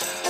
Bye.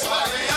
Take